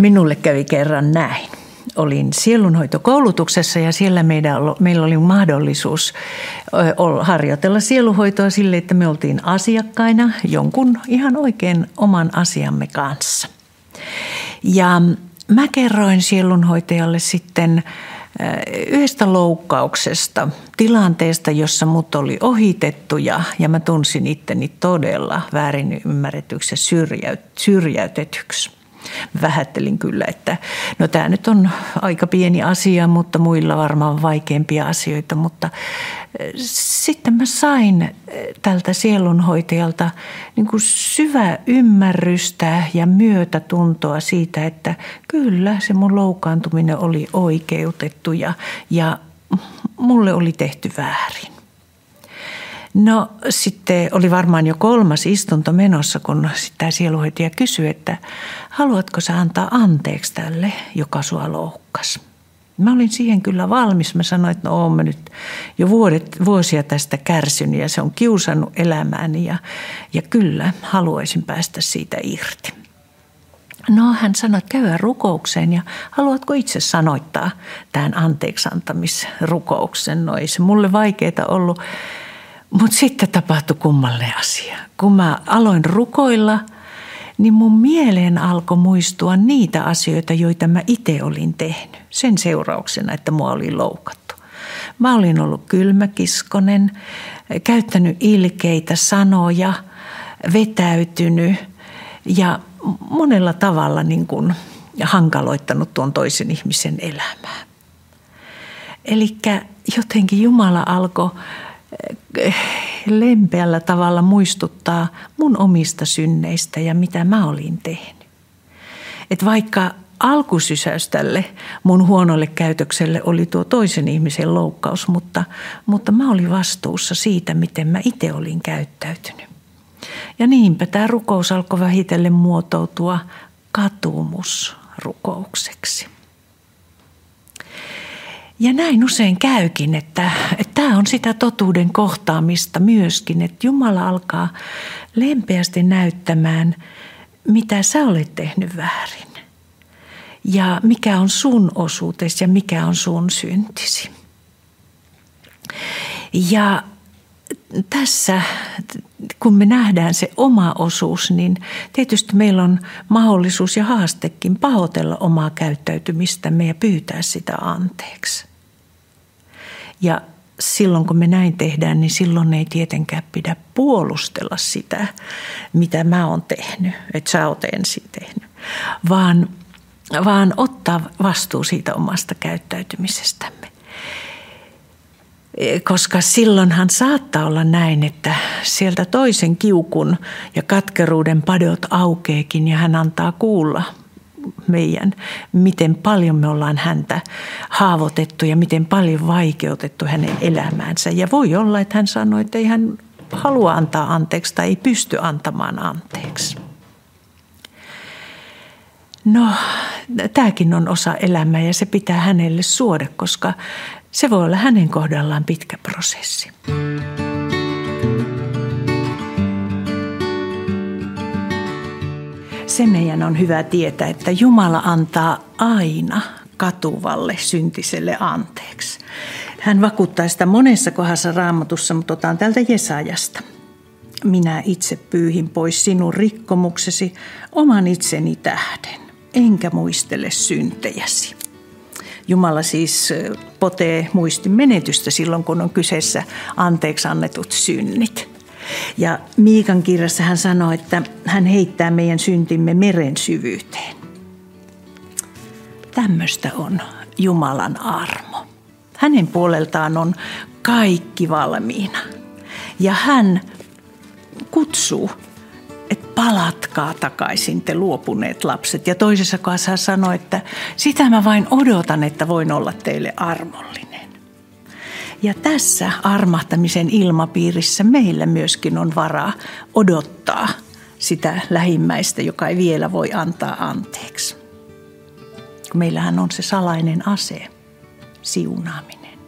Minulle kävi kerran näin. Olin sielunhoitokoulutuksessa ja siellä meillä oli mahdollisuus harjoitella sielunhoitoa sille, että me oltiin asiakkaina jonkun ihan oikein oman asiamme kanssa. Ja mä kerroin sielunhoitajalle sitten yhdestä loukkauksesta, tilanteesta, jossa mut oli ohitettu ja, ja mä tunsin itteni todella väärin ymmärretyksi ja syrjäytetyksi vähättelin kyllä, että no tämä nyt on aika pieni asia, mutta muilla varmaan vaikeampia asioita. Mutta eh, sitten mä sain eh, tältä sielunhoitajalta niin kuin syvää ymmärrystä ja myötätuntoa siitä, että kyllä se mun loukkaantuminen oli oikeutettu ja, ja mulle oli tehty väärin. No sitten oli varmaan jo kolmas istunto menossa, kun tämä sieluhoitaja kysyi, että haluatko sä antaa anteeksi tälle, joka sua loukkasi. Mä olin siihen kyllä valmis. Mä sanoin, että no oon mä nyt jo vuodet, vuosia tästä kärsinyt ja se on kiusannut elämääni ja, ja kyllä haluaisin päästä siitä irti. No hän sanoi, että käydään rukoukseen ja haluatko itse sanoittaa tämän anteeksiantamisrukouksen? No ei se mulle vaikeaa ollut mutta sitten tapahtui kummalle asia. Kun mä aloin rukoilla, niin mun mieleen alkoi muistua niitä asioita, joita mä itse olin tehnyt. Sen seurauksena, että mua oli loukattu. Mä olin ollut kylmäkiskonen, käyttänyt ilkeitä sanoja, vetäytynyt ja monella tavalla niin kuin hankaloittanut tuon toisen ihmisen elämää. Eli jotenkin Jumala alkoi lempeällä tavalla muistuttaa mun omista synneistä ja mitä mä olin tehnyt. Et vaikka alkusysäys tälle mun huonolle käytökselle oli tuo toisen ihmisen loukkaus, mutta, mutta mä olin vastuussa siitä, miten mä itse olin käyttäytynyt. Ja niinpä tämä rukous alkoi vähitellen muotoutua katumusrukoukseksi. Ja näin usein käykin, että, että tämä on sitä totuuden kohtaamista myöskin, että Jumala alkaa lempeästi näyttämään, mitä sä olet tehnyt väärin. Ja mikä on sun osuutesi ja mikä on sun syntisi. Ja tässä, kun me nähdään se oma osuus, niin tietysti meillä on mahdollisuus ja haastekin pahoitella omaa käyttäytymistämme ja pyytää sitä anteeksi. Ja silloin kun me näin tehdään, niin silloin ei tietenkään pidä puolustella sitä, mitä mä oon tehnyt, että sä oot ensin tehnyt, vaan, vaan ottaa vastuu siitä omasta käyttäytymisestämme. Koska silloinhan saattaa olla näin, että sieltä toisen kiukun ja katkeruuden padot aukeekin ja hän antaa kuulla – meidän, miten paljon me ollaan häntä haavoitettu ja miten paljon vaikeutettu hänen elämäänsä. Ja voi olla, että hän sanoi, että ei hän halua antaa anteeksi tai ei pysty antamaan anteeksi. No, tämäkin on osa elämää ja se pitää hänelle suoda, koska se voi olla hänen kohdallaan pitkä prosessi. Se meidän on hyvä tietää, että Jumala antaa aina katuvalle syntiselle anteeksi. Hän vakuuttaa sitä monessa kohdassa raamatussa, mutta otan tältä Jesajasta. Minä itse pyyhin pois sinun rikkomuksesi oman itseni tähden, enkä muistele syntejäsi. Jumala siis potee muistin menetystä silloin, kun on kyseessä anteeksi annetut synnit. Ja Miikan kirjassa hän sanoi, että hän heittää meidän syntimme meren syvyyteen. Tämmöistä on Jumalan armo. Hänen puoleltaan on kaikki valmiina. Ja hän kutsuu, että palatkaa takaisin te luopuneet lapset. Ja toisessa kohdassa hän sanoi, että sitä mä vain odotan, että voin olla teille armollinen. Ja tässä armahtamisen ilmapiirissä meillä myöskin on varaa odottaa sitä lähimmäistä, joka ei vielä voi antaa anteeksi. Meillähän on se salainen ase, siunaaminen.